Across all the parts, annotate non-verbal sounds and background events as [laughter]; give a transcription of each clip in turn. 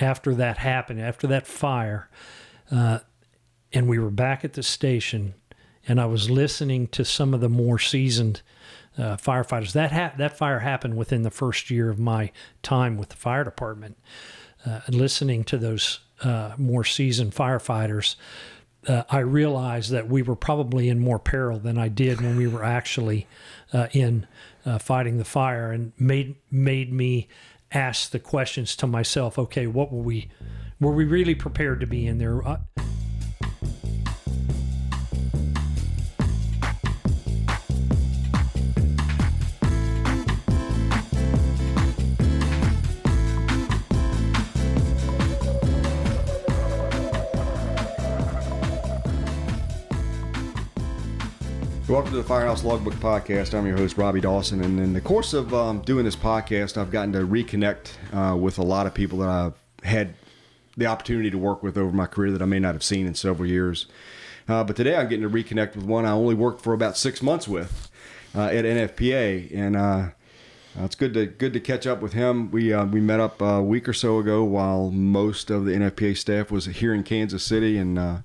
after that happened, after that fire, uh, and we were back at the station, and I was listening to some of the more seasoned uh, firefighters. That ha- that fire happened within the first year of my time with the fire department. Uh, listening to those uh, more seasoned firefighters, uh, I realized that we were probably in more peril than I did when we were actually uh, in fighting the fire, and made made me ask the questions to myself. Okay, what were we? Were we really prepared to be in there? Uh, the Firehouse Logbook Podcast. I'm your host, Robbie Dawson. And in the course of um, doing this podcast, I've gotten to reconnect uh, with a lot of people that I've had the opportunity to work with over my career that I may not have seen in several years. Uh, but today I'm getting to reconnect with one I only worked for about six months with uh, at NFPA. And uh, it's good to good to catch up with him. We uh, we met up a week or so ago while most of the NFPA staff was here in Kansas City, and uh,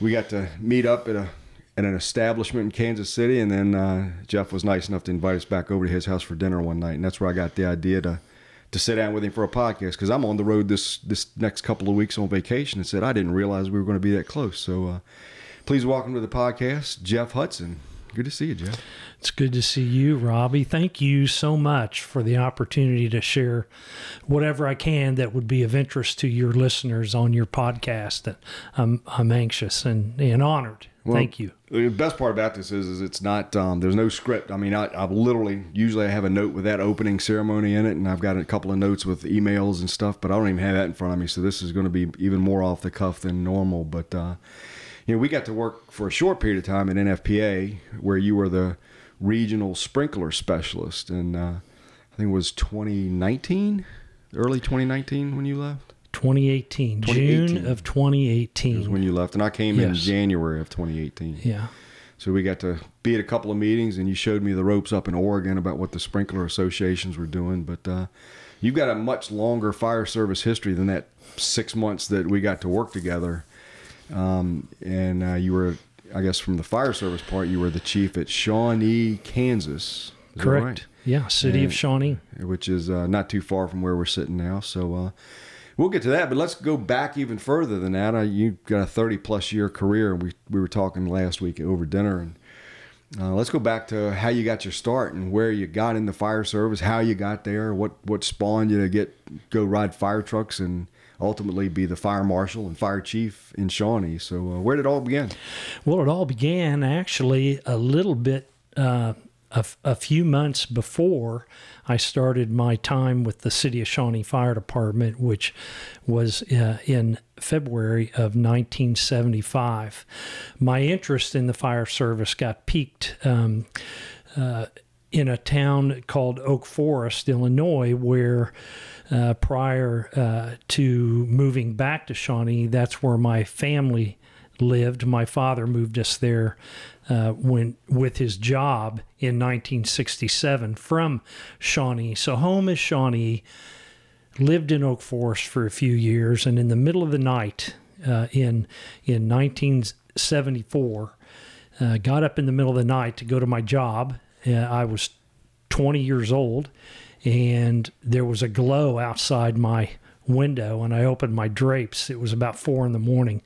we got to meet up at a at an establishment in Kansas City, and then uh, Jeff was nice enough to invite us back over to his house for dinner one night, and that's where I got the idea to to sit down with him for a podcast because I'm on the road this this next couple of weeks on vacation, and said I didn't realize we were going to be that close. So, uh, please welcome to the podcast, Jeff Hudson. Good to see you, Jeff. It's good to see you, Robbie. Thank you so much for the opportunity to share whatever I can that would be of interest to your listeners on your podcast. And I'm I'm anxious and, and honored. Well, Thank you. The best part about this is, is it's not. Um, there's no script. I mean, I, I literally usually I have a note with that opening ceremony in it, and I've got a couple of notes with emails and stuff, but I don't even have that in front of me. So this is going to be even more off the cuff than normal. But uh, you know, we got to work for a short period of time at NFPA where you were the regional sprinkler specialist, and uh, I think it was 2019, early 2019 when you left. 2018, 2018. June of 2018. was when you left, and I came in January of 2018. yeah. So we got to be at a couple of meetings, and you showed me the ropes up in Oregon about what the sprinkler associations were doing. But uh, you've got a much longer fire service history than that six months that we got to work together. Um, and uh, you were, I guess, from the fire service part, you were the chief at Shawnee, Kansas. Correct. right? Yeah. City of Shawnee. which is uh, not too far from where we're sitting now. So uh, we'll get to that, but let's go back even further than that. You've got a 30 plus year career, we we were talking last week over dinner, and uh, let's go back to how you got your start and where you got in the fire service, how you got there, what what spawned you to get go ride fire trucks and ultimately be the fire marshal and fire chief in Shawnee. So uh, where did it all begin? Well, it all began actually a little bit, uh, a, few months before I started my time with the City of Shawnee Fire Department, which was uh, in February of 1975. My interest in the fire service got piqued. Um, uh, in a town called Oak Forest, Illinois, where uh, prior uh, to moving back to Shawnee, that's where my family lived. My father moved us there uh, when with his job in 1967 from Shawnee. So home is Shawnee. Lived in Oak Forest for a few years, and in the middle of the night uh, in in 1974, uh, got up in the middle of the night to go to my job. Uh, I was 20 years old, and there was a glow outside my window, and I opened my drapes. It was about four in the morning,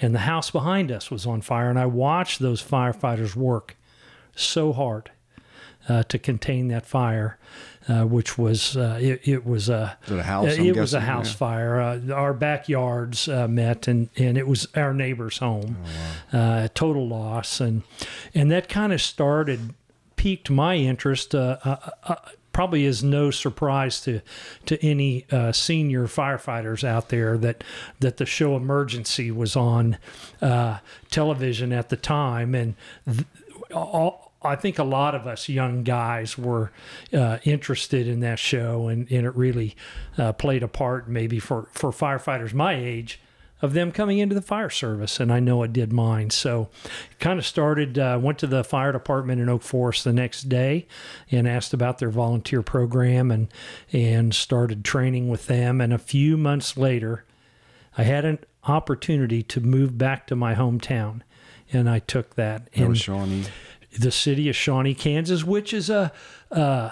and the house behind us was on fire, and I watched those firefighters work so hard uh, to contain that fire, uh, which was uh, it, it was a it a house, uh, I'm was a house Yeah. fire. Uh, our backyards uh, met, and, and it was our neighbor's home. Oh, uh, total loss, and and that kind of started piqued my interest. Probably is no surprise to to any uh, senior firefighters out there that that the show Emergency was on uh, television at the time, and th- all, I think a lot of us young guys were uh, interested in that show, and, and it really uh, played a part maybe for, for firefighters my age of them coming into the fire service, and I know it did mine. So, kind of started. Uh, went to the fire department in Oak Forest the next day, and asked about their volunteer program, and and started training with them. And a few months later, I had an opportunity to move back to my hometown, and I took that. That and was Shawnee. the city of Shawnee, Kansas, which is a uh,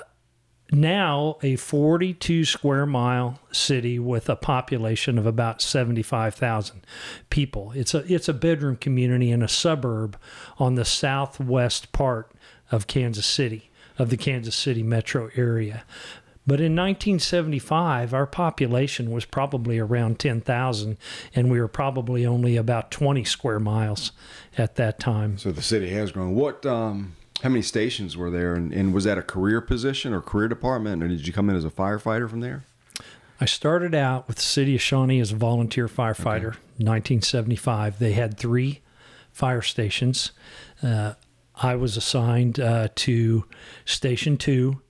now a 42 square mile city with a population of about 75,000 people. It's a it's a bedroom community in a suburb on the southwest part of Kansas City, of the Kansas City metro area. But in 1975, our population was probably around 10,000, and we were probably only about 20 square miles at that time. So the city has grown. What? Um, how many stations were there? And, and was that a career position or career department, or did you come in as a firefighter from there? I started out with the city of Shawnee as a volunteer firefighter. 1975. They had three fire stations. Uh, I was assigned uh, to Station Two,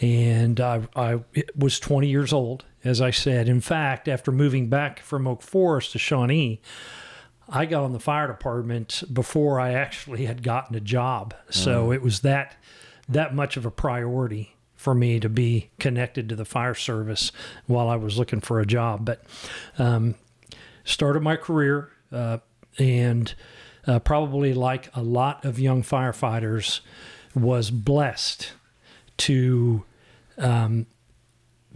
and I, I was 20 years old, as I said. In fact, after moving back from Oak Forest to Shawnee, I got on the fire department before I actually had gotten a job. So it was that that much of a priority for me to be connected to the fire service while I was looking for a job. But um, started my career uh, and uh, probably like a lot of young firefighters was blessed to um,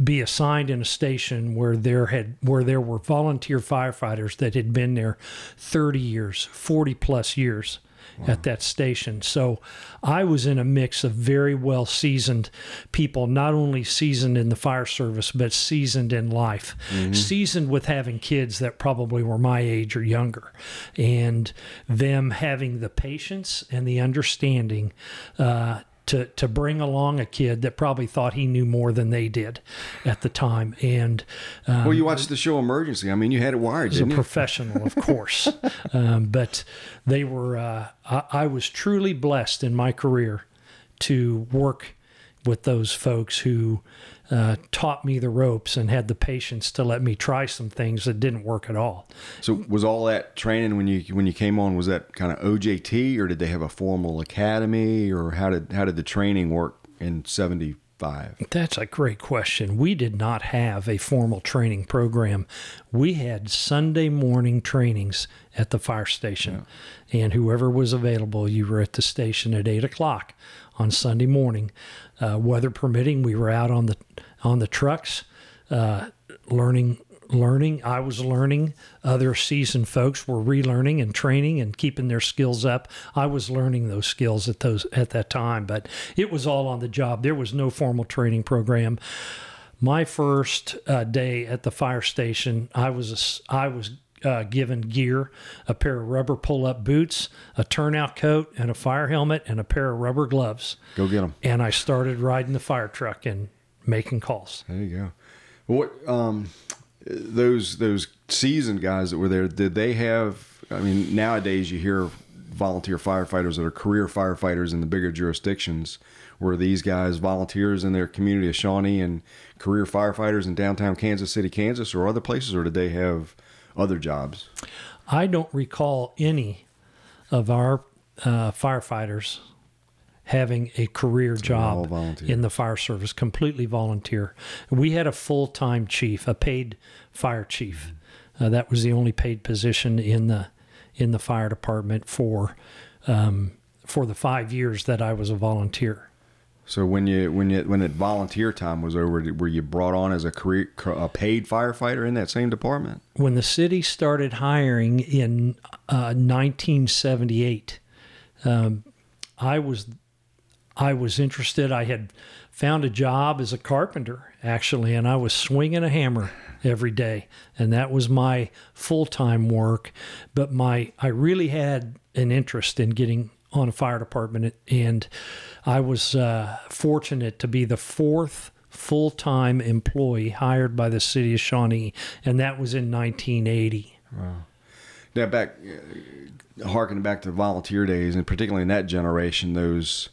be assigned in a station where there had where there were volunteer firefighters that had been there 30 years 40 plus years at that station. So i was in a mix of very well seasoned people not only seasoned in the fire service but seasoned in life. Seasoned with having kids that probably were my age or younger and them having the patience and the understanding uh, to to bring along a kid that probably thought he knew more than they did at the time, and um, Well, you watched the show Emergency. I mean, you had it wired, as a you? professional, of course. [laughs] um, but they were. Uh, I, I was truly blessed in my career to work with those folks who uh, taught me the ropes and had the patience to let me try some things that didn't work at all. So was all that training when you when you came on was that kind of OJT or did they have a formal academy or how did how did the training work in 75? That's a great question. We did not have a formal training program. We had Sunday morning trainings at the fire station. And whoever was available, you were at the station at eight o'clock on Sunday morning. Uh, weather permitting, we were out on the on the trucks, uh, learning learning. I was learning. Other seasoned folks were relearning and training and keeping their skills up. I was learning those skills at those at that time, but it was all on the job. There was no formal training program. My first uh, day at the fire station, I was a I was uh, given gear, a pair of rubber pull-up boots, a turnout coat, and a fire helmet, and a pair of rubber gloves. Go get them. And I started riding the fire truck and making calls. There you go. What um those those seasoned guys that were there did they have I mean nowadays you hear volunteer firefighters that are career firefighters in the bigger jurisdictions were these guys volunteers in their community of Shawnee and career firefighters in downtown Kansas City, Kansas or other places or did they have other jobs? I don't recall any of our uh, firefighters having a career job in the fire service, completely volunteer. We had a full time chief, a paid fire chief. Uh, that was the only paid position in the in the fire department for um, for the five years that I was a volunteer. So when you when you when it volunteer time was over, were you brought on as a career a paid firefighter in that same department? when the city started hiring in uh, 1978, um, I was I was interested. I had found a job as a carpenter actually, and I was swinging a hammer every day, and that was my full time work. But my I really had an interest in getting on a fire department, and I was uh, fortunate to be the fourth full time employee hired by the city of Shawnee, and that was in 1980. Now back, uh, harkening back to volunteer days, and particularly in that generation, those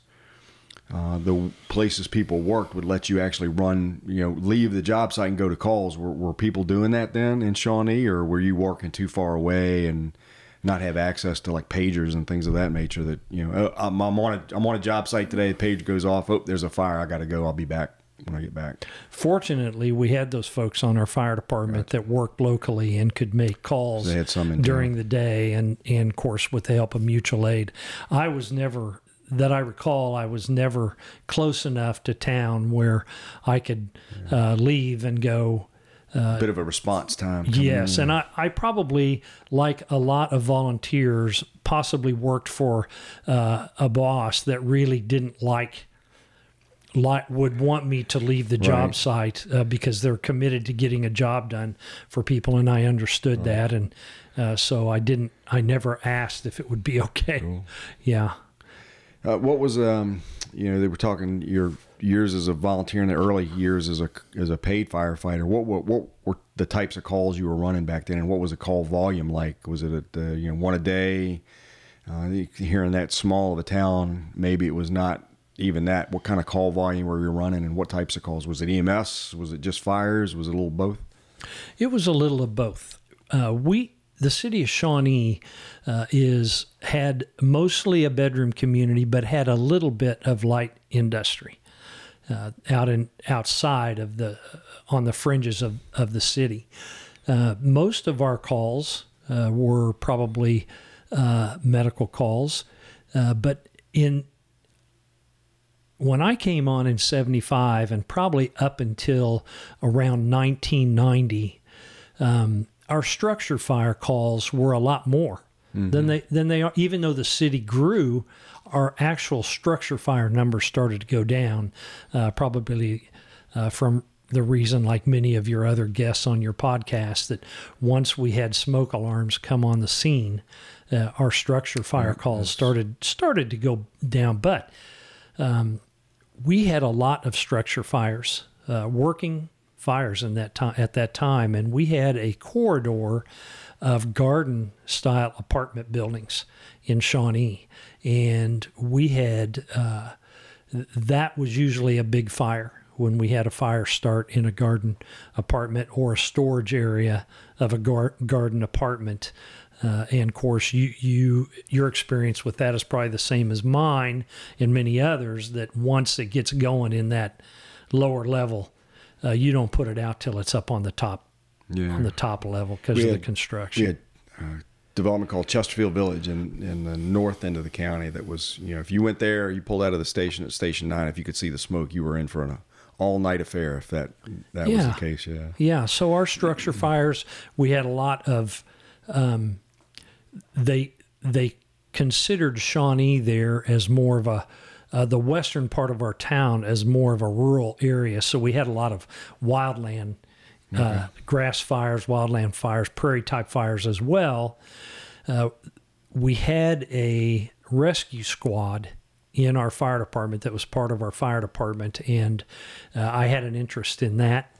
uh, the places people worked would let you actually run, you know, leave the job site and go to calls. Were, were people doing that then in Shawnee, or were you working too far away and not have access to like pagers and things of that nature? That you know, oh, I'm, I'm on a I'm on a job site today. The page goes off. Oh, there's a fire. I got to go. I'll be back when I get back. Fortunately, we had those folks on our fire department that worked locally and could make calls They had some during the day, and, and of course with the help of mutual aid. I was never that I recall, I was never close enough to town where I could uh, leave and go. A bit of a response time. Yes, in. and I, I probably, like a lot of volunteers, possibly worked for uh, a boss that really didn't like, like would want me to leave the job Right. site uh, because they're committed to getting a job done for people, and I understood that, and uh, so I didn't. I never asked if it would be okay. Yeah. Uh, what was um, you know, they were talking your years as a volunteer in the early years as a as a paid firefighter. What what what were the types of calls you were running back then, and what was the call volume like? Was it at uh, you know one a day? Uh, in that small of a town, maybe it was not even that. What kind of call volume were you running, and what types of calls? Was it EMS? Was it just fires? Was it a little both? It was a little of both. Uh, we, the city of Shawnee, uh, is had mostly a bedroom community, but had a little bit of light industry uh, out in outside of the on the fringes of of the city. Uh, most of our calls uh, were probably uh, medical calls, uh, but in when I came on in 75 and probably up until around 1990, um, our structure fire calls were a lot more than they than they are. Even though the city grew, our actual structure fire numbers started to go down, uh, probably uh, from the reason, like many of your other guests on your podcast, that once we had smoke alarms come on the scene, uh, our structure fire calls started started to go down. But we had a lot of structure fires, uh, working fires in that time at that time, and we had a corridor of garden style apartment buildings in Shawnee, and we had uh, that was usually a big fire when we had a fire start in a garden apartment or a storage area of a gar- garden apartment. Uh, and of course, you, you your experience with that is probably the same as mine and many others. That once it gets going in that lower level, uh, you don't put it out till it's up on the top Yeah. on the top level because We of the construction. We had a development called Chesterfield Village in, in the north end of the county that was, you know, if you went there, you pulled out of the station at Station 9, if you could see the smoke, you were in for an all night affair if that that was the case. Yeah. Yeah, so our structure fires, we had a lot of. Um, they they considered Shawnee there as more of a uh, the western part of our town as more of a rural area. So we had a lot of wildland uh, grass fires, wildland fires, prairie type fires as well. Uh, we had a rescue squad in our fire department that was part of our fire department, and uh, I had an interest in that.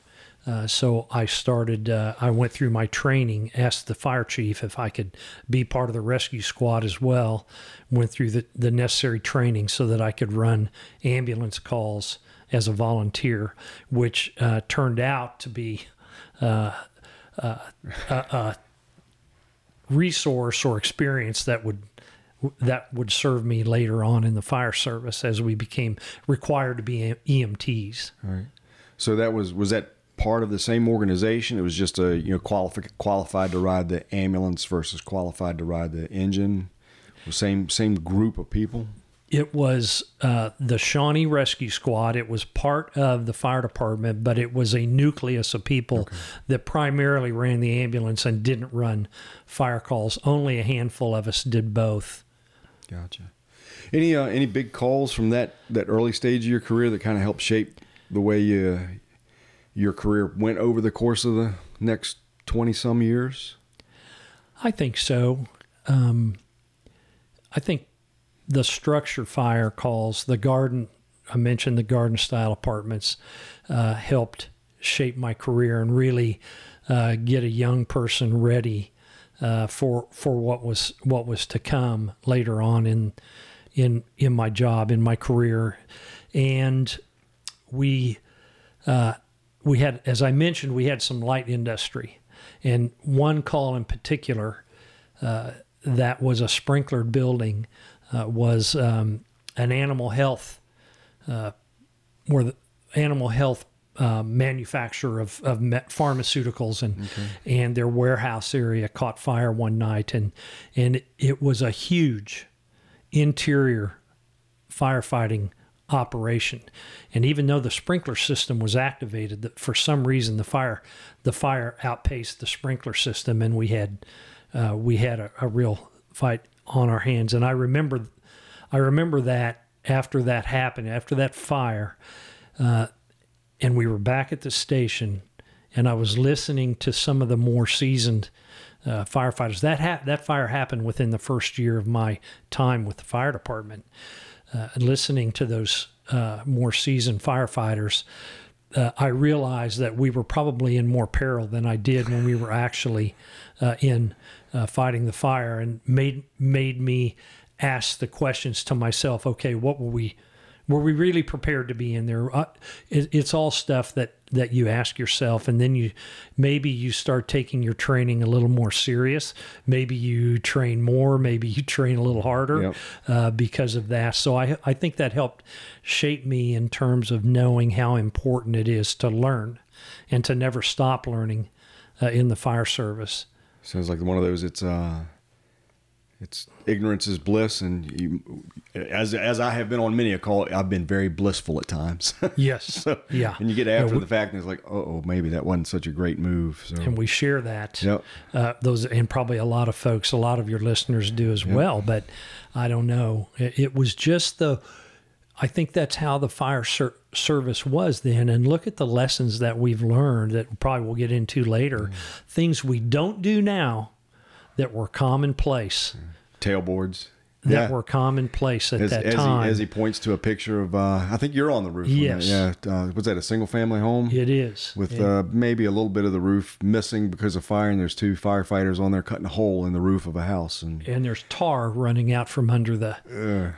Uh, so I started. Uh, I went through my training. Asked the fire chief if I could be part of the rescue squad as well. Went through the, the necessary training so that I could run ambulance calls as a volunteer, which uh, turned out to be uh, uh, a, resource or experience that would that would serve me later on in the fire service as we became required to be EMTs. All right. So that was, was that part of the same organization? It was just a, you know, qualified, qualified to ride the ambulance versus qualified to ride the engine? Same, same group of people? It was uh, the Shawnee Rescue Squad. It was part of the fire department, but it was a nucleus of people that primarily ran the ambulance and didn't run fire calls. Only a handful of us did both. Gotcha. Any uh, any big calls from that that early stage of your career that kind of helped shape the way you, your career went over the course of the next twenty some years? I think so. Um, I think the structure fire calls, the garden, I mentioned the garden style apartments, uh, helped shape my career and really uh, get a young person ready uh, for for what was what was to come later on in in in my job in my career. and we uh, we had, as I mentioned, we had some light industry, and one call in particular uh, that was a sprinklered building uh, was um, an animal health, uh, where the animal health uh, manufacturer of, of pharmaceuticals and okay. and their warehouse area caught fire one night and and it was a huge interior firefighting operation and even though the sprinkler system was activated that for some reason the fire the fire outpaced the sprinkler system and we had uh, we had a, a real fight on our hands and I remember I remember that after that happened after that fire uh, and we were back at the station, and I was listening to some of the more seasoned uh, firefighters. That ha- that fire happened within the first year of my time with the fire department. Uh, listening to those uh, more seasoned firefighters, uh, I realized that we were probably in more peril than I did when we were actually uh, in uh, fighting the fire, and made made me ask the questions to myself. Okay, what were we? were we really prepared to be in there? Uh, it, it's all stuff that that you ask yourself, and then you maybe you start taking your training a little more serious. Maybe you train more. Maybe you [laughs] train a little harder yep. uh, because of that. So I I think that helped shape me in terms of knowing how important it is to learn and to never stop learning uh, in the fire service. Sounds like one of those. It's uh, it's ignorance is bliss, and you, as as I have been on many a call, I've been very blissful at times. [laughs] yes, so, yeah. And you get after yeah, we, the fact, and it's like, oh, maybe that wasn't such a great move. So. And we share that. Yep. Uh, those and probably a lot of folks, a lot of your listeners do as yep. well. But I don't know. It, it, was just the. I think that's how the fire ser- service was then. And look at the lessons that we've learned that probably we'll get into later. Mm. Things we don't do now that were commonplace. Tailboards. That yeah. were commonplace at as, that as time. He, as he points to a picture of, uh, I think you're on the roof. Yes. Yeah. Uh, was that a single family home? It is. With yeah. uh, maybe a little bit of the roof missing because of fire, and there's two firefighters on there cutting a hole in the roof of a house, and and there's tar running out from under the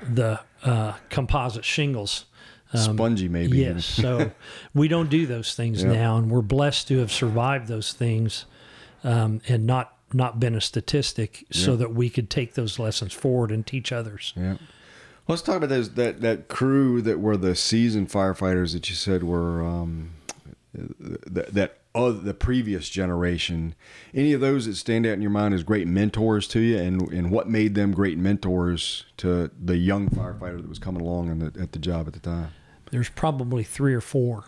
the uh, composite shingles. Um, Spongy, maybe. Yes. so [laughs] we don't do those things now, and we're blessed to have survived those things um, and not not been a statistic so that we could take those lessons forward and teach others. Yeah. Let's talk about those that that crew that were the seasoned firefighters that you said were um, that that other, the previous generation. Any of those that stand out in your mind as great mentors to you, and and what made them great mentors to the young firefighter that was coming along the, at the job at the time? There's probably three or four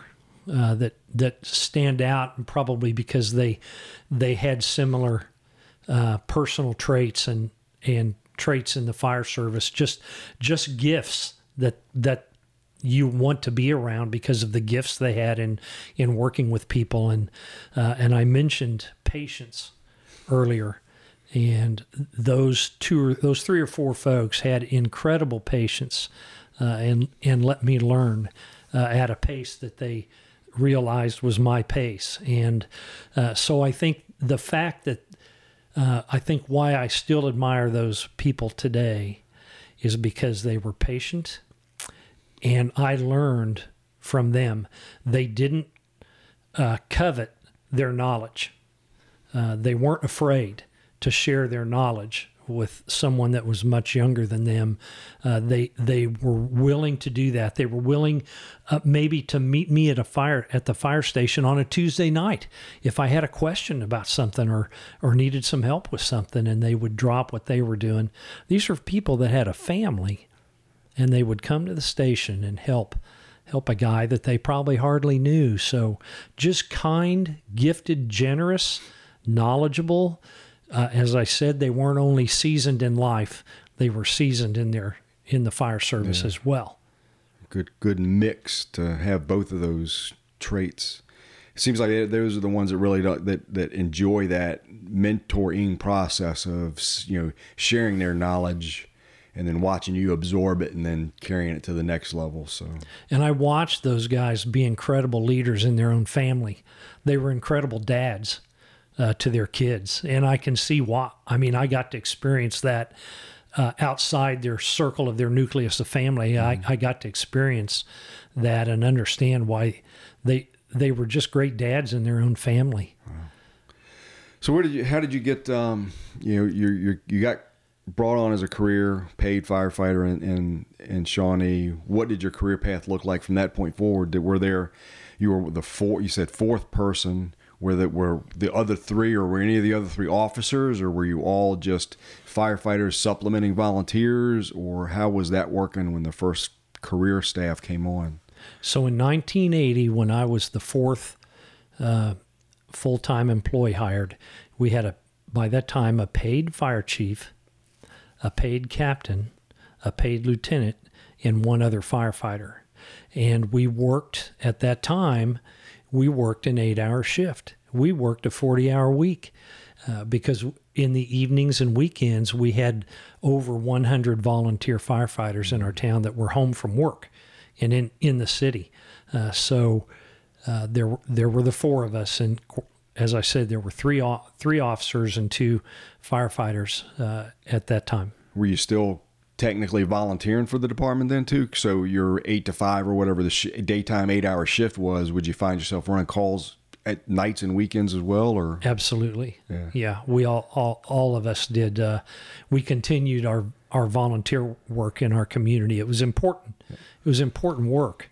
uh, that that stand out, and probably because they they had similar uh, personal traits and and traits in the fire service, just just gifts that that you want to be around because of the gifts they had in in working with people. And uh, and I mentioned patience earlier and those two or those three or four folks had incredible patience uh, and and let me learn uh, at a pace that they realized was my pace. And uh, so I think the fact that uh, I think why I still admire those people today is because they were patient and I learned from them. They didn't uh, covet their knowledge, uh, they weren't afraid to share their knowledge with someone that was much younger than them. Uh, they they were willing to do that. They were willing, uh, maybe, to meet me at a fire at the fire station on a Tuesday night if I had a question about something or or needed some help with something, and they would drop what they were doing. These are people that had a family, and they would come to the station and help help a guy that they probably hardly knew. So just kind, gifted, generous, knowledgeable uh, as I said, they weren't only seasoned in life; they were seasoned in their in the fire service yeah. as well. Good, good mix to have both of those traits. It seems like those are the ones that really that that enjoy that mentoring process of you know sharing their knowledge and then watching you absorb it and then carrying it to the next level. So, and I watched those guys be incredible leaders in their own family. They were incredible dads uh, to their kids. And I can see why. I mean, I got to experience that uh, outside their circle of their nucleus of family. I, I got to experience that and understand why they they were just great dads in their own family. So where did you? How did you get? Um, you know, you you you got brought on as a career paid firefighter in, in in Shawnee. What did your career path look like from that point forward? Did, were there? You were the four. You said fourth person. Were that were the other three, or were any of the other three officers, or were you all just firefighters supplementing volunteers, or how was that working when the first career staff came on? So in 1980, when I was the fourth uh, full time employee hired, we had a by that time a paid fire chief, a paid captain, a paid lieutenant, and one other firefighter. And we worked at that time, we worked an eight hour shift. We worked a 40 hour week uh, because in the evenings and weekends, we had over 100 volunteer firefighters in our town that were home from work and in, in the city. Uh, so uh, there, there were the four of us. And as I said, there were three, three officers and two firefighters uh, at that time. Were you still technically volunteering for the department then too? So your eight to five or whatever the sh- daytime eight hour shift was, would you find yourself running calls at nights and weekends as well, or absolutely? Yeah, yeah we all, all, all of us did. Uh, we continued our our volunteer work in our community. It was important. It was important work,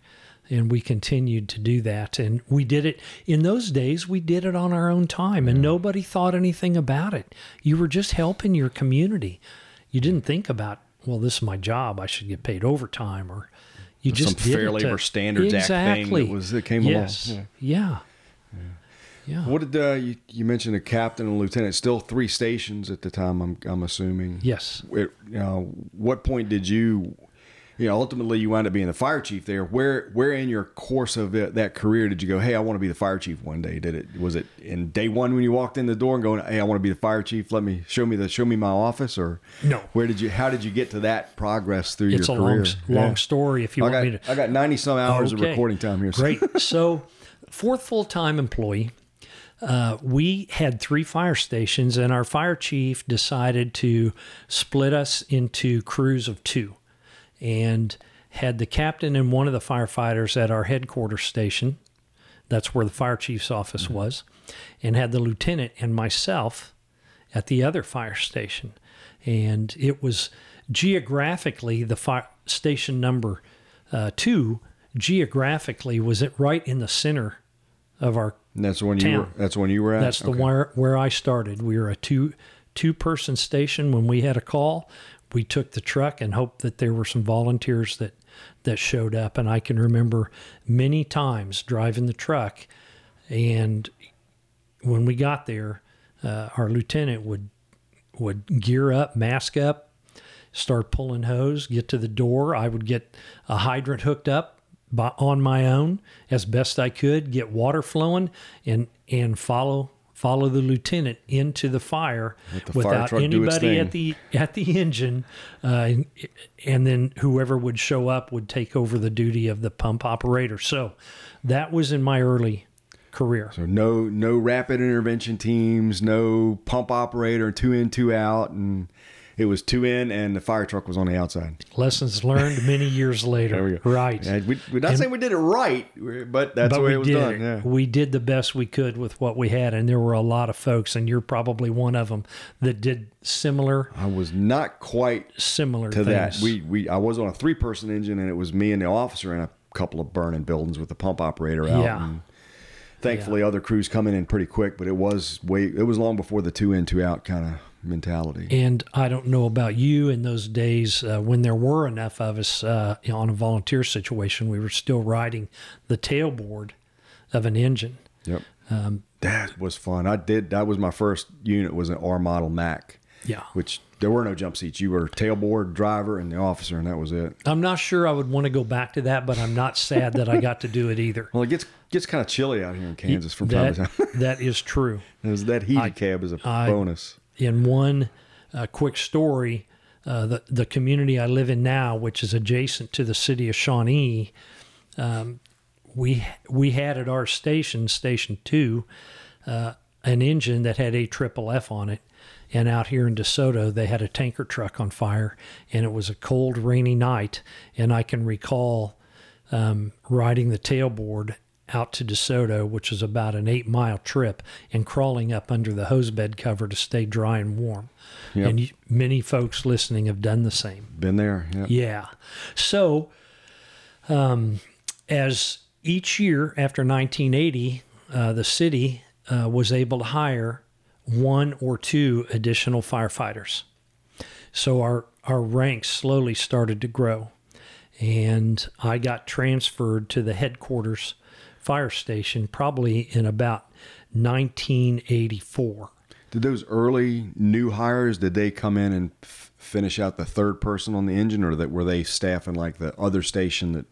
and we continued to do that. And we did it in those days. We did it on our own time, and yeah. nobody thought anything about it. You were just helping your community. You didn't think about well, this is my job. I should get paid overtime, or you just some Fair Labor to, Standards exactly. Act thing that was that came yes. along. Yeah. yeah. yeah. What did uh, you, you mentioned a captain and a lieutenant? Still three stations at the time. I'm I'm assuming. Yes. It, you know, what point did you you know, ultimately you wind up being the fire chief there. Where where in your course of it, that career did you go? Hey, I want to be the fire chief one day. Did it was it in day one when you walked in the door and going, Hey, I want to be the fire chief. Let me show me the show me my office, or no? Where did you? How did you get to that progress through it's your career? It's a long, long story. If you I want got, me to, I got ninety some hours okay. of recording time here. So. Great. [laughs] so, fourth full time employee. Uh, we had three fire stations, and our fire chief decided to split us into crews of two. And had the captain and one of the firefighters at our headquarters station. That's where the fire chief's office mm-hmm. was, and had the lieutenant and myself at the other fire station. And it was geographically the fire station number uh, two. Geographically, was it right in the center of our and that's when town. you were. That's when you were at. That's the okay. where where I started. We were a two two person station when we had a call. We took the truck and hoped that there were some volunteers that that showed up. And I can remember many times driving the truck. And when we got there, uh, our lieutenant would would gear up, mask up, start pulling hose, get to the door. I would get a hydrant hooked up by, on my own as best I could, get water flowing, and and follow follow the lieutenant into the fire the without fire anybody at the at the engine, uh, and, and, then whoever would show up would take over the duty of the pump operator. So that was in my early career. So no no rapid intervention teams, no pump operator, two in two out, and it was two in, and the fire truck was on the outside. Lessons learned many years [laughs] later. there we go. Right. Yeah, we, we're not and, saying we did it right, but that's but the way it was done. It. Yeah. We did the best we could with what we had, and there were a lot of folks, and you're probably one of them that did similar. I was not quite similar to things. that. We we I was on a three person engine, and it was me and the officer in a couple of burning buildings with the pump operator out. Yeah. And, thankfully yeah. other crews coming in pretty quick but it was way it was long before the two in two out kind of mentality. And I don't know about you in those days uh, when there were enough of us uh, on a volunteer situation, we were still riding the tailboard of an engine. Yep. Um, that was fun. I did. That was my first unit. Was an R model Mack. Yeah. Which there were no jump seats. You were tailboard driver and the officer, and that was it. I'm not sure I would want to go back to that, but I'm not sad that I got to do it either. [laughs] Well, it gets gets kind of chilly out here in Kansas from that, time to [laughs] time. that is true. Was, that heated I, cab is a I, bonus in one uh, quick story, uh, the the community I live in now, which is adjacent to the city of Shawnee, um, we we had at our station, Station Two, uh, an engine that had a triple F on it. And out here in DeSoto, they had a tanker truck on fire, and it was a cold, rainy night. And I can recall um, riding the tailboard out to DeSoto, which is about an eight mile trip, and crawling up under the hose bed cover to stay dry and warm. Yep. And you, many folks listening have done the same. Been there. Yep. Yeah. So, um, as each year after 1980, uh, the city uh, was able to hire one or two additional firefighters. So our our ranks slowly started to grow, and I got transferred to the headquarters fire station probably in about 1984. Did those early new hires did they come in and f- finish out the third person on the engine, or that were they staffing like the other station that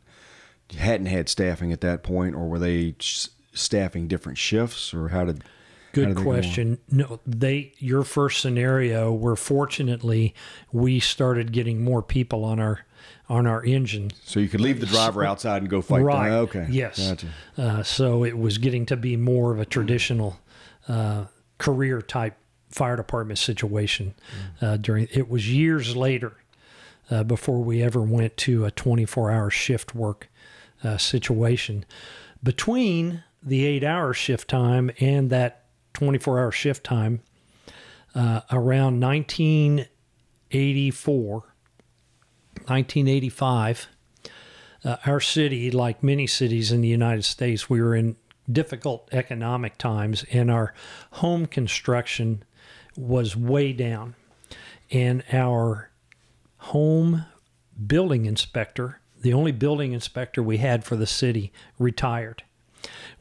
hadn't had staffing at that point, or were they s- staffing different shifts, or how did? Good question. No, they your first scenario where fortunately we started getting more people on our on our engine. So you could leave the driver outside and go fight. Right. Okay. Yes. Gotcha. Uh, so it was getting to be more of a traditional uh, career type fire department situation. Uh, during it was years later uh, before we ever went to a 24 hour shift work uh, situation. Between the eight hour shift time and that 24 hour shift time, uh, around 1984, 1985, uh, our city, like many cities in the United States, we were in difficult economic times, and our home construction was way down. And our home building inspector, the only building inspector we had for the city, retired.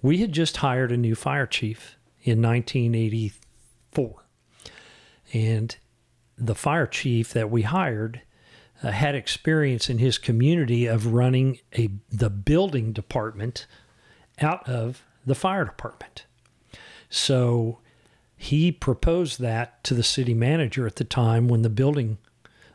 We had just hired a new fire chief in 1984. And the fire chief that we hired uh, had experience in his community of running a the building department out of the fire department. So he proposed that to the city manager at the time when the building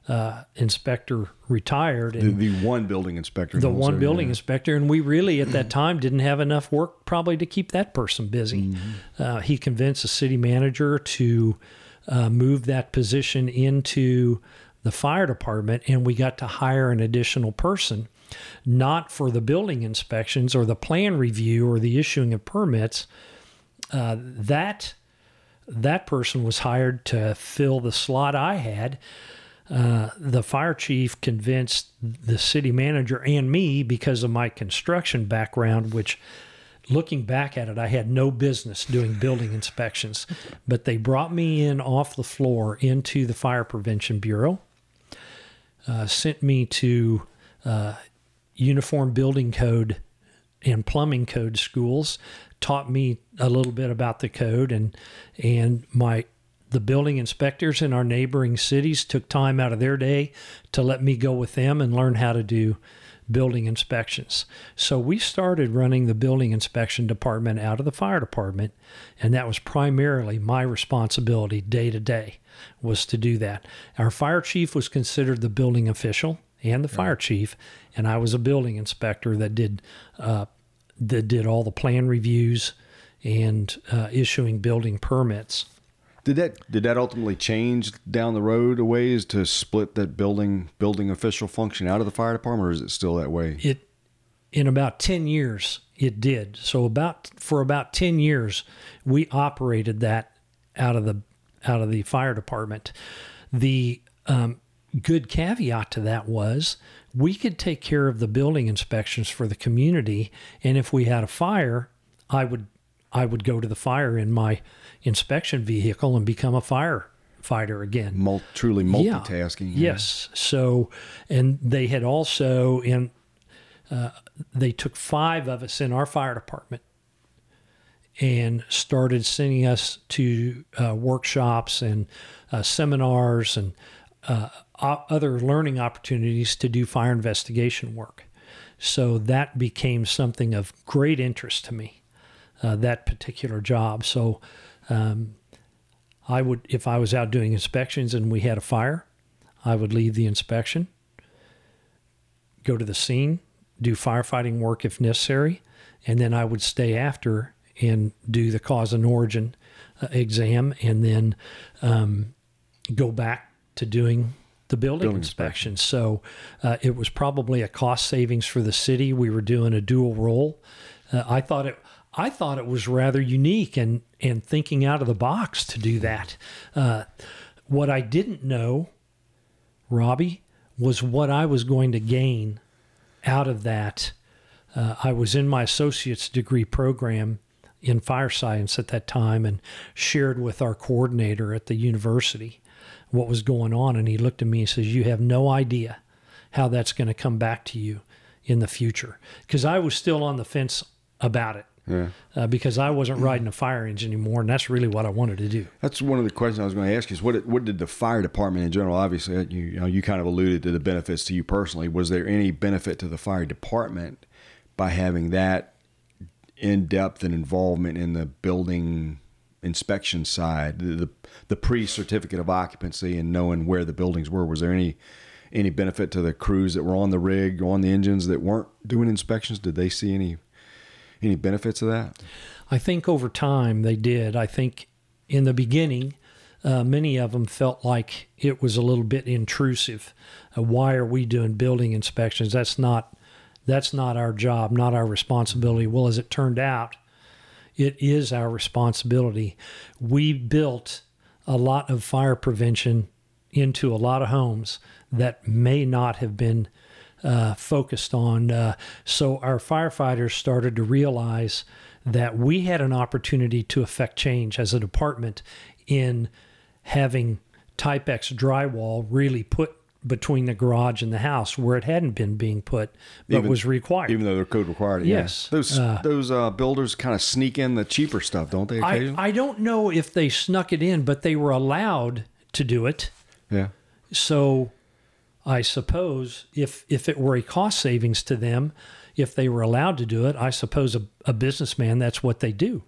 uh, inspector retired The, and the one building inspector. the one building yeah. inspector, and we really at that time didn't have enough work probably to keep that person busy. Uh, he convinced the city manager to uh, move that position into the fire department, and we got to hire an additional person, not for the building inspections or the plan review or the issuing of permits. Uh, that that person was hired to fill the slot I had uh, the fire chief convinced the city manager and me because of my construction background, which looking back at it, I had no business doing building inspections. But they brought me in off the floor into the Fire Prevention Bureau, uh, sent me to uh, Uniform Building Code and Plumbing Code schools, taught me a little bit about the code, and and my the building inspectors in our neighboring cities took time out of their day to let me go with them and learn how to do building inspections. So we started running the building inspection department out of the fire department, and that was primarily my responsibility day to day was to do that. Our fire chief was considered the building official and the fire chief, and I was a building inspector that did uh, that did all the plan reviews and uh, issuing building permits. Did that did that ultimately change down the road a ways to split that building building official function out of the fire department, or is it still that way? it in about 10 years it did so about for about 10 years we operated that out of the out of the fire department the um, good caveat to that was we could take care of the building inspections for the community and if we had a fire i would i would go to the fire in my inspection vehicle and become a firefighter again Mul- truly multitasking. yeah. Yes. So, and they had also in uh, they took five of us in our fire department and started sending us to uh, workshops and uh, seminars and uh, other learning opportunities to do fire investigation work. So that became something of great interest to me, uh, that particular job. So um, I would, if I was out doing inspections and we had a fire, I would leave the inspection, go to the scene, do firefighting work if necessary, and then I would stay after and do the cause and origin uh, exam and then um, go back to doing the building, Building inspection. So uh, it was probably a cost savings for the city. We were doing a dual role. Uh, I thought it. I thought it was rather unique and and thinking out of the box to do that. Uh, what I didn't know, Robbie, was what I was going to gain out of that. Uh, I was in my associate's degree program in fire science at that time and shared with our coordinator at the university what was going on. And he looked at me and says, You have no idea how that's going to come back to you in the future. Because I was still on the fence about it. Yeah. Uh, because I wasn't riding a fire engine anymore, and that's really what I wanted to do. That's one of the questions I was going to ask you is what what did the fire department in general? Obviously, you you, know, you kind of alluded to the benefits to you personally. Was there any benefit to the fire department by having that in depth and involvement in the building inspection side, the the, pre certificate of occupancy, and knowing where the buildings were? Was there any any benefit to the crews that were on the rig, on the engines that weren't doing inspections? Did they see any any benefits of that? I think over time they did. I think in the beginning, uh, many of them felt like it was a little bit intrusive. Uh, why are we doing building inspections? That's not that's not our job, not our responsibility. Well, as it turned out, it is our responsibility. We built a lot of fire prevention into a lot of homes that may not have been uh, focused on. Uh, so our firefighters started to realize that we had an opportunity to affect change as a department in having Type X drywall really put between the garage and the house where it hadn't been being put but Even- was required. Even though their code required it. Yes. Yeah. Those Uh, those uh, builders kind of sneak in the cheaper stuff, don't they? I, Occasionally. I don't know if they snuck it in, but they were allowed to do it. yeah. So I suppose if if it were a cost savings to them, if they were allowed to do it, I suppose a, a businessman that's what they do.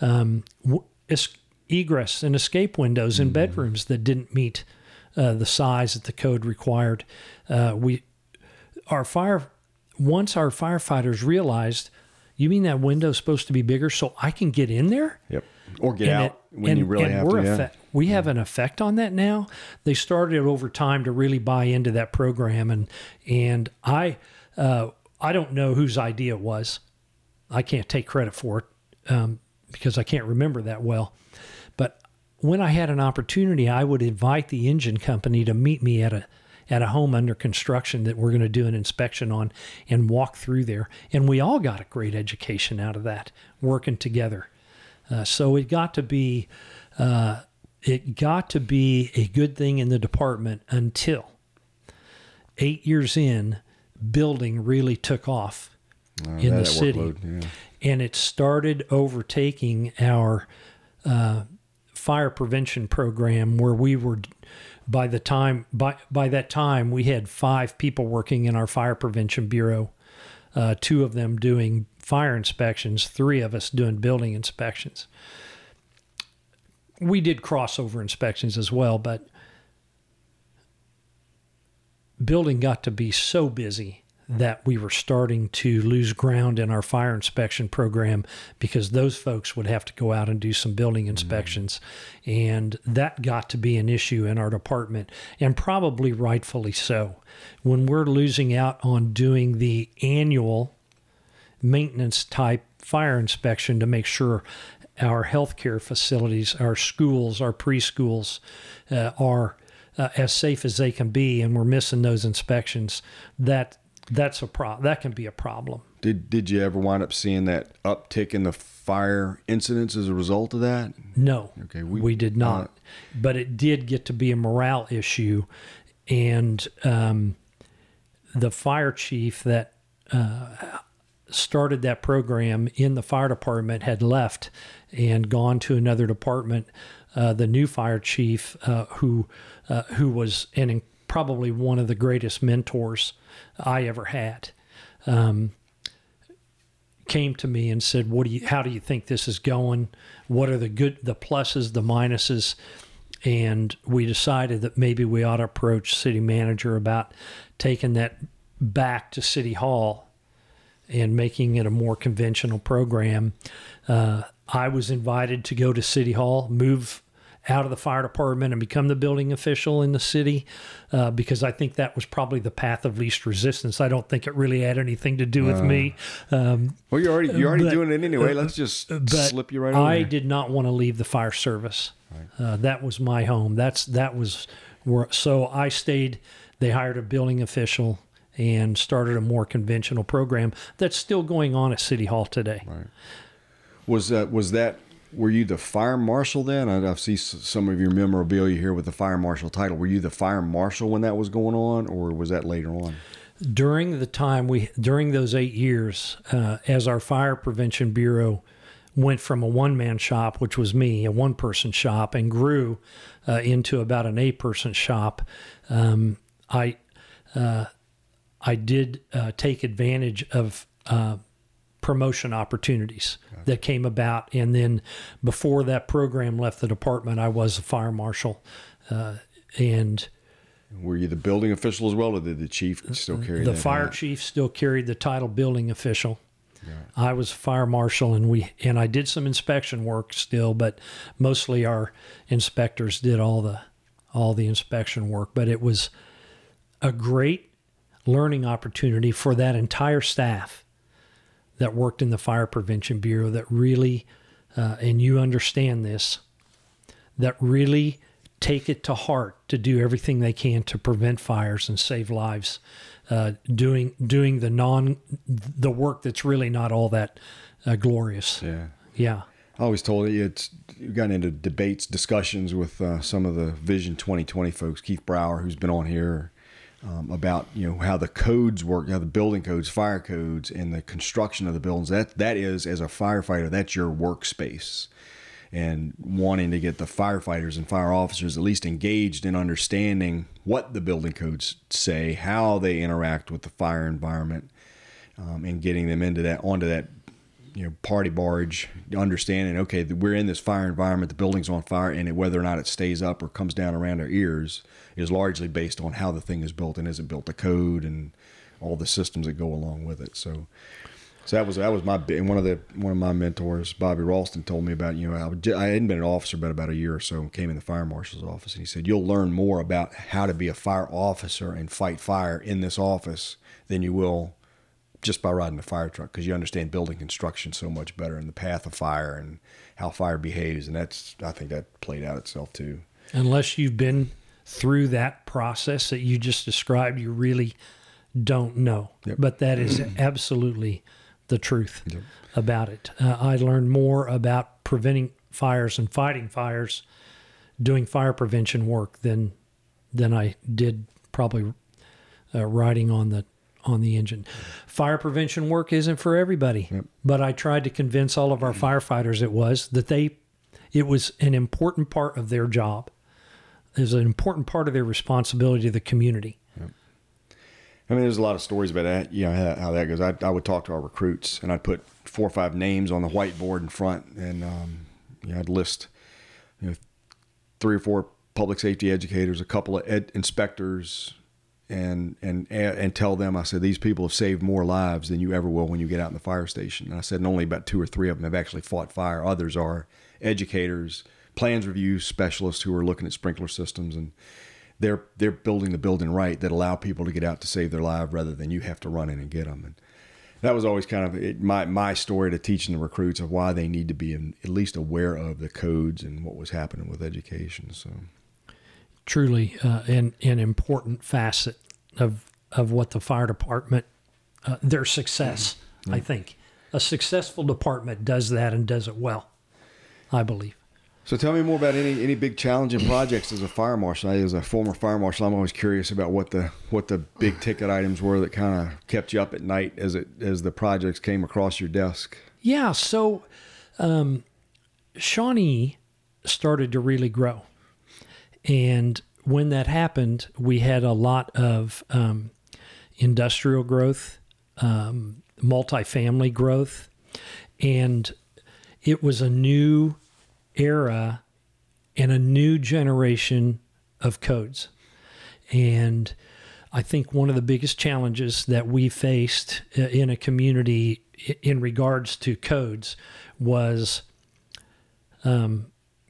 Um, es- egress and escape windows in bedrooms that didn't meet uh, the size that the code required. Uh, we our fire once our firefighters realized, you mean that window's supposed to be bigger so I can get in there? Yep. Or get and out it- when you really and have to. Yeah. effect- we have an effect on that now. They started over time to really buy into that program, and and I uh, I don't know whose idea it was. I can't take credit for it um, because I can't remember that well. When I had an opportunity, I would invite the engine company to meet me at a at a home under construction that we're going to do an inspection on and walk through there. And we all got a great education out of that working together. Uh, so it got to be uh, it got to be a good thing in the department until eight years in, building really took off Uh, in the city, workload, yeah. and it started overtaking our uh, fire prevention program, where we were. By the time by by that time, we had five people working in our fire prevention bureau. Uh, two of them doing fire inspections, three of us doing building inspections. We did crossover inspections as well, but building got to be so busy that we were starting to lose ground in our fire inspection program because those folks would have to go out and do some building inspections. And that got to be an issue in our department, and probably rightfully so. When we're losing out on doing the annual maintenance type fire inspection to make sure our healthcare facilities, our schools, our preschools uh, are uh, as safe as they can be, and we're missing those inspections. That that's a pro- That can be a problem. Did Did you ever wind up seeing that uptick in the fire incidents as a result of that? No, Okay, we, we- did not. but it did get to be a morale issue, and um, the fire chief that uh, started that program in the fire department had left and gone to another department. Uh, the new fire chief, uh, who uh, who was and probably one of the greatest mentors I ever had, um, came to me and said, "What do you? How do you think this is going? What are the good, the pluses, the minuses?" And we decided that maybe we ought to approach city manager about taking that back to city hall and making it a more conventional program. Uh, I was invited to go to City Hall, move out of the fire department and become the building official in the city uh, because I think that was probably the path of least resistance. I don't think it really had anything to do with Uh, me. Um, Well, you're already you're already but- doing it anyway. Let's just but slip you right over. I there. did not want to leave the fire service. Uh, that was my home. That's that was where. So I stayed. They hired a building official and started a more conventional program that's still going on at City Hall today. Was that was that? Were you the fire marshal then? I, I see some of your memorabilia here with the fire marshal title. Were you the fire marshal when that was going on, or was that later on? during the time we during those eight years uh, as our fire prevention bureau went from a one-man shop which was me a one-person shop and grew uh, into about an eight-person shop um, i uh, i did uh, take advantage of uh, promotion opportunities that came about and then before that program left the department i was a fire marshal uh, and Were you the building official as well, or did the chief still carry the fire hat? chief still carried the title building official. I was fire marshal, and we and I did some inspection work still, but mostly our inspectors did all the all the inspection work. But it was a great learning opportunity for that entire staff that worked in the fire prevention bureau. That really, uh, and you understand this, that really take it to heart to do everything they can to prevent fires and save lives. Uh, doing doing the non the work that's really not all that uh, glorious. Yeah. Yeah. I always told you it's you've gotten into debates, discussions with uh, some of the Vision 2020 folks, Keith Brower, who's been on here, um, about you know how the codes work, how the building codes, fire codes, and the construction of the buildings. That that is as a firefighter, that's your workspace, and wanting to get the firefighters and fire officers at least engaged in understanding what the building codes say, how they interact with the fire environment, um, and getting them into that onto that you know party barge understanding okay we're in this fire environment the building's on fire and it, whether or not it stays up or comes down around our ears is largely based on how the thing is built and is it built to code and all the systems that go along with it so so that was that was my and one of the one of my mentors Bobby Ralston told me about you know I, I hadn't been an officer but about a year or so and came in the fire marshal's office and he said you'll learn more about how to be a fire officer and fight fire in this office than you will just by riding a fire truck because you understand building construction so much better and the path of fire and how fire behaves and that's I think that played out itself too. Unless you've been through that process that you just described, you really don't know. Yep. But that is absolutely the truth about it. Uh, I learned more about preventing fires and fighting fires doing fire prevention work than than I did probably uh, riding on the on the engine. Fire prevention work isn't for everybody, but I tried to convince all of our firefighters it was that they it was an important part of their job. Was an important part of their responsibility to the community. I mean, there's a lot of stories about that. You know how, how that goes. I, I would talk to our recruits, and I'd put four or five names on the whiteboard in front, and um, you know, I'd list you know three or four public safety educators, a couple of ed- inspectors, and and and tell them I said these people have saved more lives than you ever will when you get out in the fire station. And I said and only about two or three of them have actually fought fire. Others are educators, plans review specialists who are looking at sprinkler systems and they're they're building the building right that allow people to get out to save their life rather than you have to run in and get them. And that was always kind of it, my my story to teaching the recruits of why they need to be in, at least aware of the codes and what was happening with education. So Truly, uh, an an important facet of of what the fire department, uh, their success. I think a successful department does that and does it well. I believe. So tell me more about any any big challenging projects as a fire marshal. I, as a former fire marshal, I'm always curious about what the what the big ticket items were that kind of kept you up at night as it as the projects came across your desk. Yeah. So, um, Shawnee started to really grow. And when that happened, we had a lot of um, industrial growth, um, multifamily growth, and it was a new era and a new generation of codes. And I think one of the biggest challenges that we faced uh, in a community in regards to codes was um,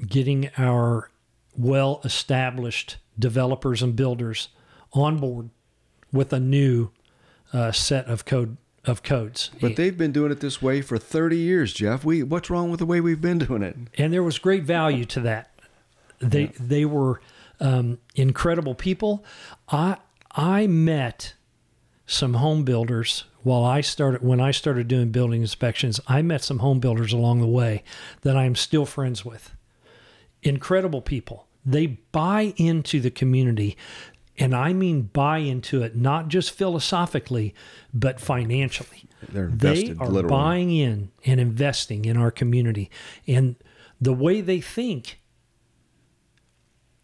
getting our well established developers and builders on board with a new uh, set of code of codes. But they've been doing it this way for 30 years, Jeff. We what's wrong with the way we've been doing it? and there was great value to that. They they were um, incredible people. I I met some home builders while I started when I started doing building inspections. I met some home builders along the way that I'm still friends with. Incredible people. They buy into the community. And I mean buy into it not just philosophically, but financially. They're they are literally. buying in and investing in our community. And the way they think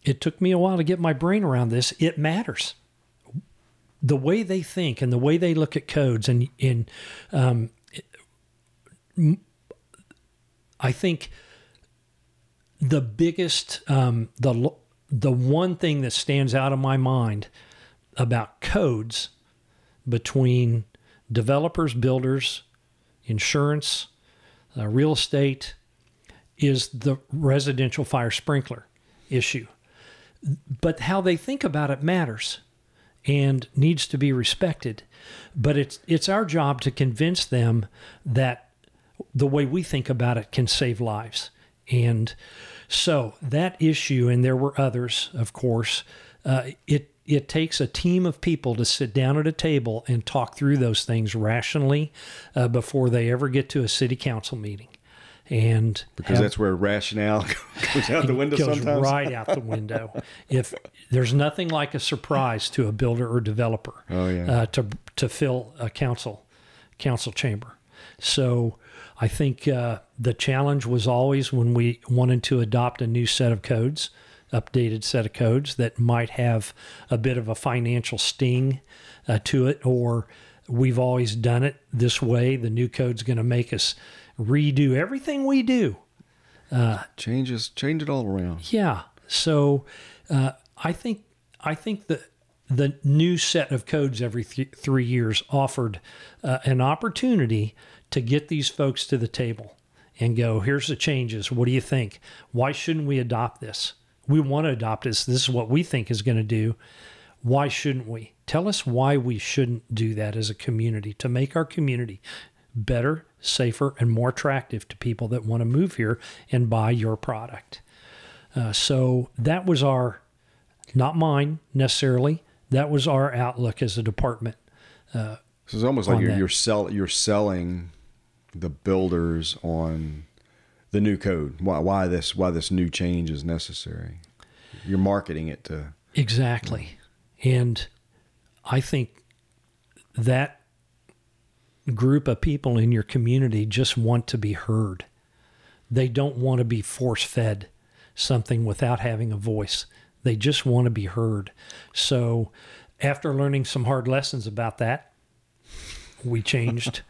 it took me a while to get my brain around this it matters. The way they think and the way they look at codes and and um, I think the biggest um, the the one thing that stands out in my mind about codes between developers, builders, insurance, uh, real estate is the residential fire sprinkler issue. But how they think about it matters and needs to be respected. But it's it's our job to convince them that the way we think about it can save lives. And so that issue, and there were others, of course, uh, it it takes a team of people to sit down at a table and talk through those things rationally uh, before they ever get to a city council meeting. And Because have- that's where rationale [laughs] goes out the window goes sometimes. right out the window. if there's nothing like a surprise to a builder or developer Oh, yeah. uh, to to fill a council council chamber. So I think uh, the challenge was always when we wanted to adopt a new set of codes, updated set of codes that might have a bit of a financial sting uh, to it, or we've always done it this way. The new code's going to make us redo everything we do. Changes, change it all around. Yeah. So uh, I think I think the the new set of codes every th- three years offered uh, an opportunity to get these folks to the table and go, here's the changes. What do you think? Why shouldn't we adopt this? We want to adopt this. This is what we think is going to do. Why shouldn't we? Tell us why we shouldn't do that as a community to make our community better, safer, and more attractive to people that want to move here and buy your product. Uh, so that was our, not mine necessarily, that was our outlook as a department. So it's almost like you're you're sell you're selling the builders on the new code. Why why this why this new change is necessary. You're marketing it to Exactly. And I think that group of people in your community just want to be heard. They don't want to be force fed something without having a voice. They just want to be heard. So, after learning some hard lessons about that, we changed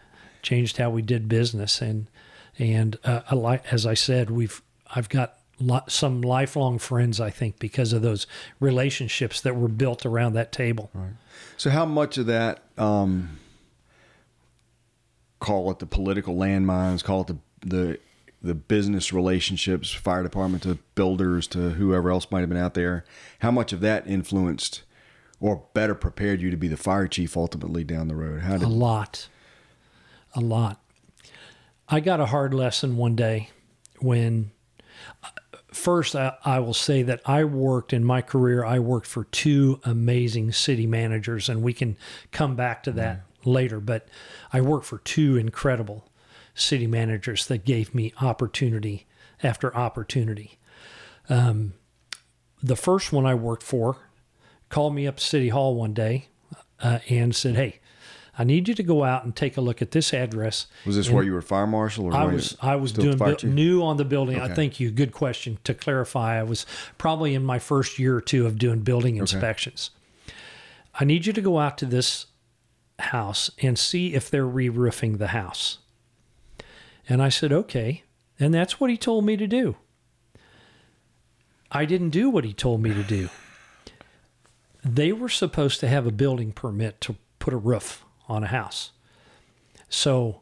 changed how we did business and and uh, as I said, we've I've got some lifelong friends I think because of those relationships that were built around that table. Right. So how much of that um, call it the political landmines, call it the the the business relationships, fire department to builders to whoever else might have been out there, how much of that influenced or better prepared you to be the fire chief ultimately down the road? How A lot. A lot. I got a hard lesson one day when first I, I will say that I worked in my career I worked for two amazing city managers and we can come back to that later but I worked for two incredible city managers that gave me opportunity after opportunity. Um, the first one I worked for called me up to City Hall one day uh, and said, "Hey, I need you to go out and take a look at this address." was this where you were fire marshal or I was I was doing bu- new on the building. I Okay. thank you. Good question. To clarify, I was probably in my first year or two of doing building inspections. I need you to go out to this house and see if they're re-roofing the house. And I said, "Okay." And that's what he told me to do. I didn't do what he told me to do. They were supposed to have a building permit to put a roof on a house. So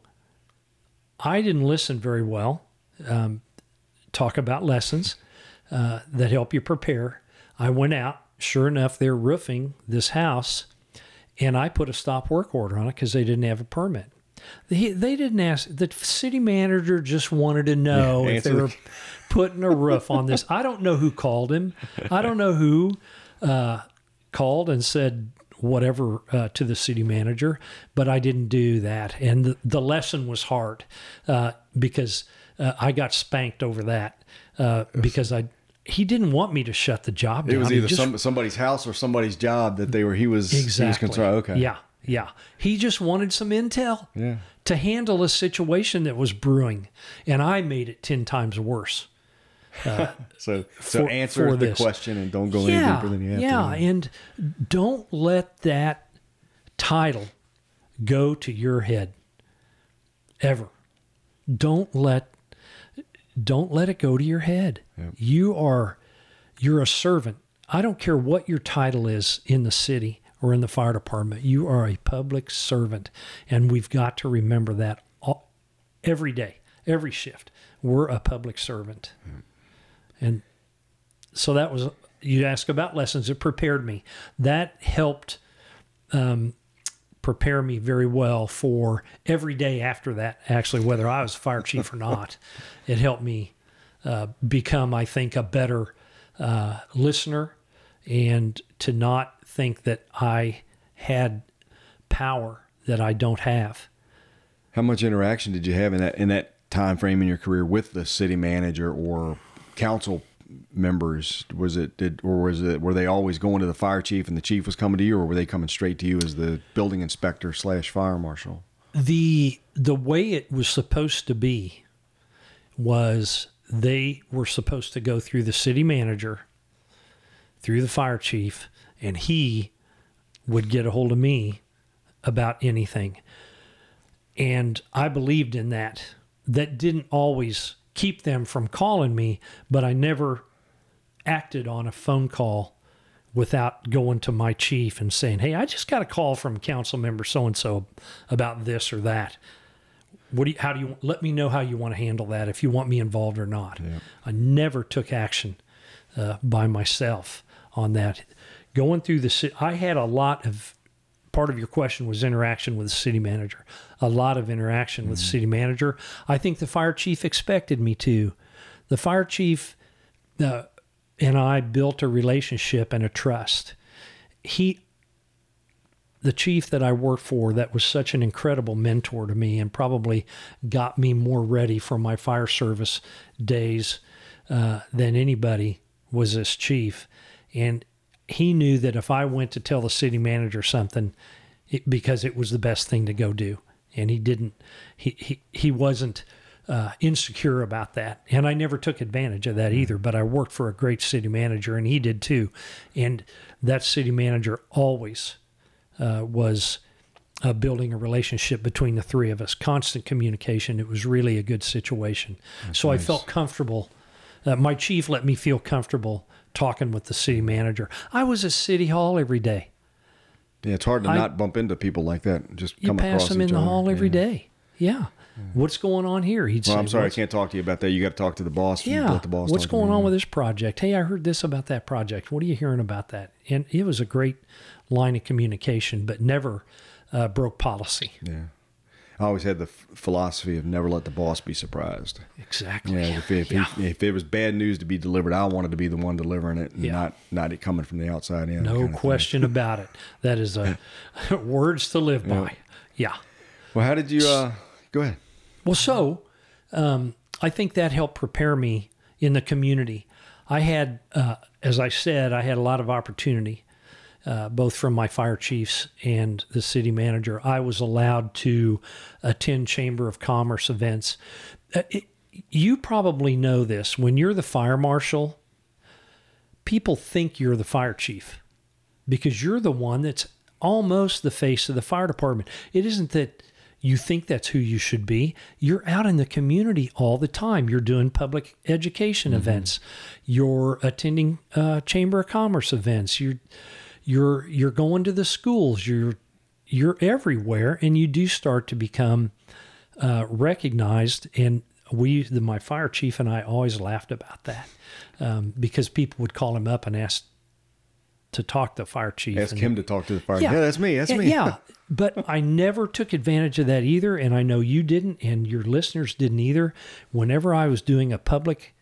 I didn't listen very well. Um, talk about lessons uh, that help you prepare. I went out. Sure enough, they're roofing this house, and I put a stop work order on it because they didn't have a permit. They, they didn't ask. The city manager just wanted to know Yeah, if they were putting a roof on this. I don't know who called him. I don't know who uh, called and said whatever uh, to the city manager, but I didn't do that. And the, the lesson was hard uh, because uh, I got spanked over that uh, because I he didn't want me to shut the job down. It was either just- some, somebody's house or somebody's job that they were. He was. He was exactly concerned. Okay. Yeah, yeah. He just wanted some intel Yeah. to handle a situation that was brewing, and I made it ten times worse. [laughs] So, so For- answer for the this. question and don't go any deeper than you have yeah, to. and don't let that title go to your head ever. Don't let don't let it go to your head. You are you're a servant. I don't care what your title is in the city or in the fire department. You are a public servant, and we've got to remember that all, every day, every shift. We're a public servant, and so that was you ask about lessons. It prepared me. That helped um, prepare me very well for every day after that. Actually, whether I was fire chief or not, [laughs] it helped me uh, become, I think, a better uh, listener and to not think that I had power that I don't have. How much interaction did you have in that in that time frame in your career with the city manager or council members? Was it did or was it were they always going to the fire chief and the chief was coming to you, or were they coming straight to you as the building inspector slash fire marshal? the the way it was supposed to be was they were supposed to go through the city manager through the fire chief and he would get a hold of me about anything and i believed in that that didn't always keep them from calling me but i never acted on a phone call without going to my chief and saying, "Hey, I just got a call from council member so and so about this or that. What do you, how do you let me know how you want to handle that if you want me involved or not?" I never took action uh, by myself on that. Going through the I had a lot of part of your question was interaction with the city manager. A lot of interaction with the city manager. I think the fire chief expected me to. The fire chief uh, and I built a relationship and a trust. He, the chief that I worked for, that was such an incredible mentor to me and probably got me more ready for my fire service days uh, than anybody was this chief. And he knew that if I went to tell the city manager something, it, because it was the best thing to go do, and he didn't, he he, he wasn't uh, insecure about that, and I never took advantage of that either. But I worked for a great city manager, and he did too, and that city manager always uh, was uh, building a relationship between the three of us, constant communication. It was really a good situation. so I felt comfortable. Uh, my chief let me feel comfortable talking with the city manager. I was at City Hall every day. Yeah, it's hard to I- not bump into people like that. Just You come pass him in the other. hall every yeah. day. Yeah. What's going on here? He'd Well, say, I'm sorry, I can't talk to you about that. You got to talk to the boss. Yeah. the boss What's talk to me. going on with this project? Hey, I heard this about that project. What are you hearing about that? And it was a great line of communication, but never uh, broke policy. Yeah. I always had the philosophy of never let the boss be surprised. Exactly. Yeah, if, if, Yeah. if it was bad news to be delivered, I wanted to be the one delivering it, and Yeah. not not it coming from the outside in. No kind of thing. question [laughs] about it. That is a [laughs] words to live by. Yeah. Well, how did you? Uh, go ahead. Well, so um, I think that helped prepare me in the community. I had, uh, as I said, I had a lot of opportunity, uh, both from my fire chiefs and the city manager. I was allowed to attend Chamber of Commerce events. Uh, it, you probably know this. When you're the fire marshal, people think you're the fire chief because you're the one that's almost the face of the fire department. It isn't that you think that's who you should be. You're out in the community all the time. You're doing public education events. You're attending uh, chamber of commerce events. You're you're you're going to the schools. You're you're everywhere, and you do start to become uh, recognized and we, the, my fire chief and I, always laughed about that um, because people would call him up and ask to talk to the fire chief. Ask and- him to talk to the fire. Yeah, that's me. That's yeah, me. Yeah, but I never took advantage of that either, and I know you didn't, and your listeners didn't either. Whenever I was doing a public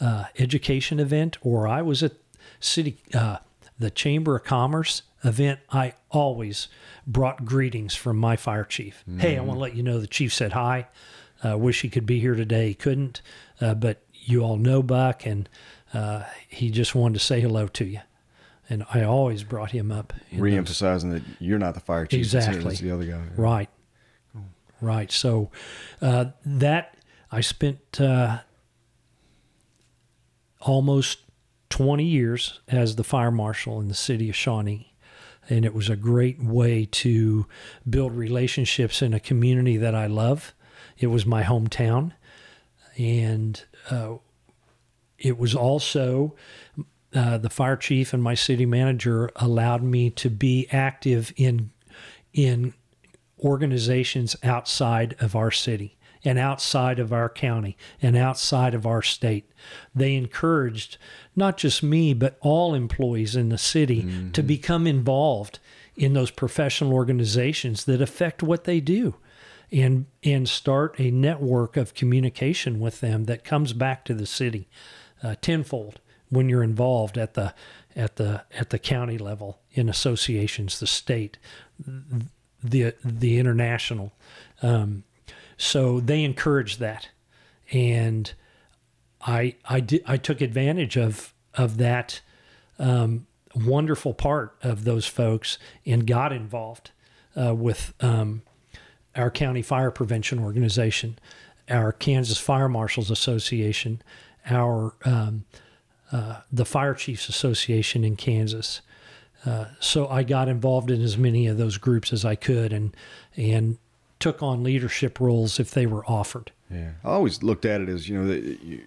uh, education event, or I was at city, uh, the Chamber of Commerce event, I always brought greetings from my fire chief. Hey, I want to let you know the chief said hi. Uh, wish he could be here today. He couldn't, uh, but you all know Buck, and uh, he just wanted to say hello to you. And I always brought him up. in those- Re-emphasizing that you're not the fire chief. Exactly. It's the other guy. Right. Right. So uh, that I spent uh, almost 20 years as the fire marshal in the city of Shawnee. And it was a great way to build relationships in a community that I love. It was my hometown. And uh, it was also uh, the fire chief and my city manager allowed me to be active in in organizations outside of our city and outside of our county and outside of our state. They encouraged not just me, but all employees in the city to become involved in those professional organizations that affect what they do and and start a network of communication with them that comes back to the city uh, tenfold when you're involved at the at the at the county level in associations, the state, the the international. Um, so they encouraged that, and I I did I took advantage of of that um, wonderful part of those folks and got involved uh, with um, our county fire prevention organization, our Kansas Fire Marshals Association, our um, uh, the Fire Chiefs Association in Kansas. Uh, so I got involved in as many of those groups as I could, and and took on leadership roles if they were offered. Yeah, I always looked at it as you know, you,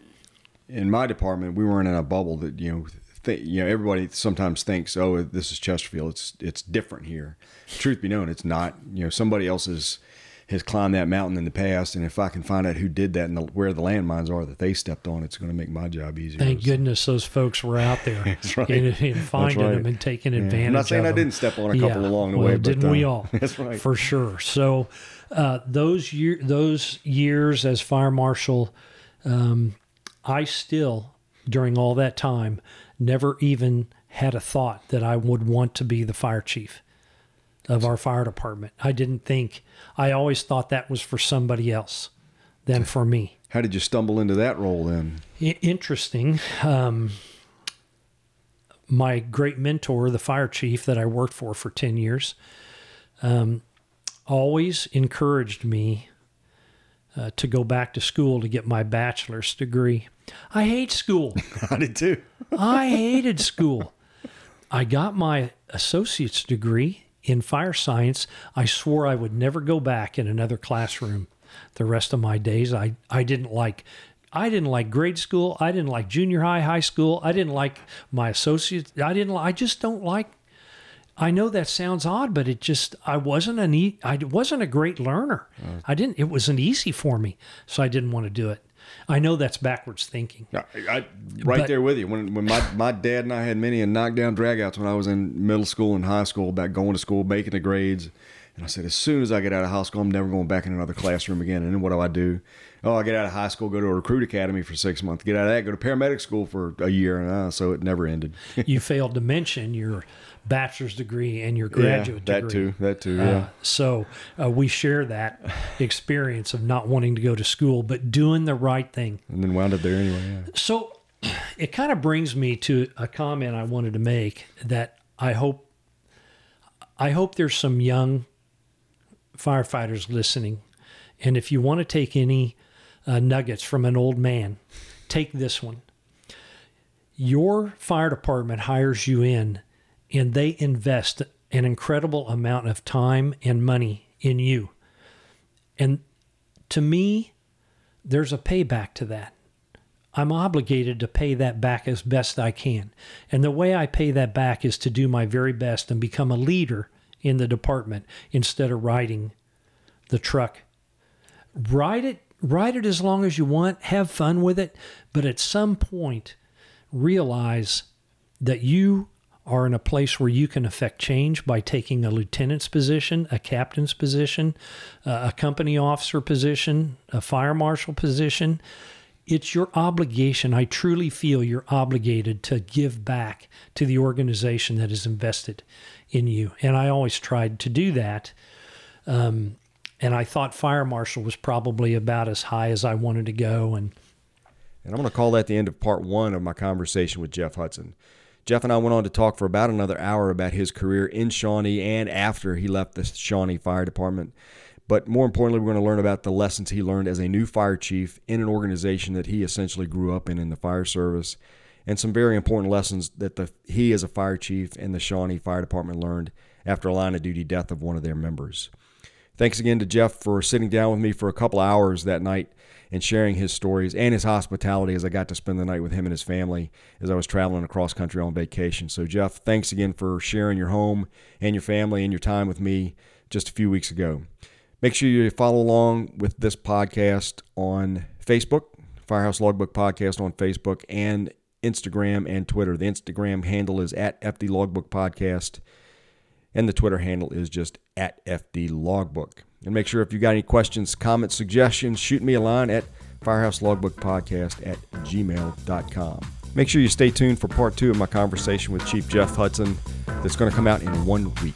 in my department, we weren't in a bubble that you know, th- you know, everybody sometimes thinks, oh, this is Chesterfield, it's it's different here. Truth be known, it's not. You know, somebody else has has climbed that mountain in the past, and if I can find out who did that and the, where the landmines are that they stepped on, it's going to make my job easier. Thank goodness those folks were out there [laughs] That's right. and, and finding right. them and taking Yeah. advantage. I'm not saying of I them. didn't step on a couple along the well, way, didn't we uh, all? [laughs] That's right. for sure. So uh, those year those years as fire marshal, um, I still during all that time never even had a thought that I would want to be the fire chief of our fire department. I didn't think. I always thought that was for somebody else than for me. How did you stumble into that role then? Interesting. Um, my great mentor, the fire chief that I worked for for 10 years, um, always encouraged me uh, to go back to school to get my bachelor's degree. I hate school. [laughs] I did too. I hated school. I got my associate's degree in fire science. I swore I would never go back in another classroom the rest of my days. I, I didn't like I didn't like grade school. I didn't like junior high, high school. I didn't like my associates. I didn't I just don't like I know that sounds odd, but it just I wasn't an e- I wasn't a great learner. I didn't it wasn't easy for me, so I didn't want to do it. I know that's backwards thinking. I, I, right But- there with you. When when my, my dad and I had many and knockdown dragouts when I was in middle school and high school about going to school, making the grades. And I said, as soon as I get out of high school, I'm never going back in another classroom again. And then what do I do? Oh, I get out of high school, go to a recruit academy for six months. Get out of that, go to paramedic school for a year. And uh, so it never ended. [laughs] you failed to mention your bachelor's degree and your graduate yeah, that degree. too. That too. Uh, Yeah. so uh, we share that experience of not wanting to go to school, but doing the right thing. and then wound up there anyway. Yeah. So [clears throat] it kind of brings me to a comment I wanted to make that I hope I hope there's some young firefighters listening, and if you want to take any uh, nuggets from an old man, take this one. Your fire department hires you in, and they invest an incredible amount of time and money in you. And to me, there's a payback to that. I'm obligated to pay that back as best I can. And the way I pay that back is to do my very best and become a leader in the department instead of riding the truck. Ride it ride it as long as you want, have fun with it, but at some point, realize that you are in a place where you can affect change by taking a lieutenant's position, a captain's position, uh, a company officer position, a fire marshal position. It's your obligation. I truly feel you're obligated to give back to the organization that has invested in you. And I always tried to do that. Um, and I thought fire marshal was probably about as high as I wanted to go. And and I'm going to call that the end of part one of my conversation with Jeff Hudson. Jeff and I went on to talk for about another hour about his career in Shawnee and after he left the Shawnee Fire Department. But more importantly, we're going to learn about the lessons he learned as a new fire chief in an organization that he essentially grew up in in the fire service, and some very important lessons that the, he, as a fire chief, and the Shawnee Fire Department learned after a line of duty death of one of their members. Thanks again to Jeff for sitting down with me for a couple hours that night and sharing his stories and his hospitality as I got to spend the night with him and his family as I was traveling across country on vacation. So, Jeff, thanks again for sharing your home and your family and your time with me just a few weeks ago. Make sure you follow along with this podcast on Facebook, Firehouse Logbook Podcast on Facebook, and Instagram and Twitter. The Instagram handle is at FD Logbook Podcast, and the Twitter handle is just at FD Logbook. And make sure if you got any questions, comments, suggestions, shoot me a line at Firehouse Logbook Podcast at gmail.com. Make sure you stay tuned for part two of my conversation with Chief Jeff Hudson that's going to come out in one week.